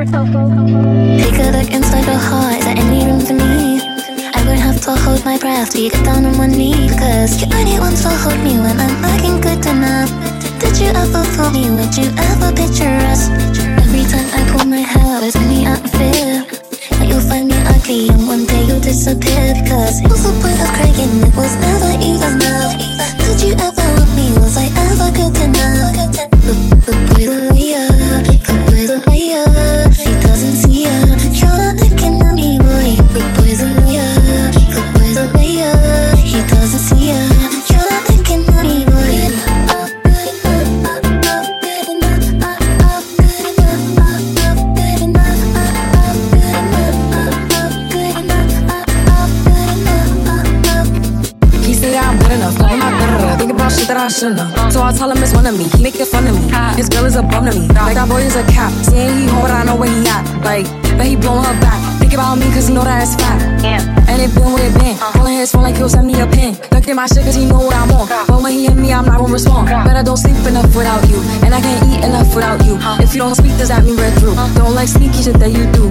Take a look inside your heart, is there any room for me? I would have to hold my breath till you get down on one knee Cause you're only want to hold me when I'm looking good enough Did you ever fool me? Would you ever picture us? Every time I pull my hair, it's me out of fear That you'll find me ugly and one day you'll disappear Because what's the point of crying? It was never even that I shouldn't have. So I tell him it's one of me. He making fun of me. His girl is a bum to me. Like that boy is a cap. Saying he hard, I know where he at. Like, but he blowing her back. Think about me cause he know that it's fat. And it been where it been. Uh-huh. Calling his phone like he'll send me a pin. Look at my shit cause he know what I'm on. But when he hit me, I'm not gonna respond. But I don't sleep enough without you. And I can't eat enough without you. Uh-huh. If you don't speak, does that mean we're through? Uh-huh. Don't like sneaky shit that you do.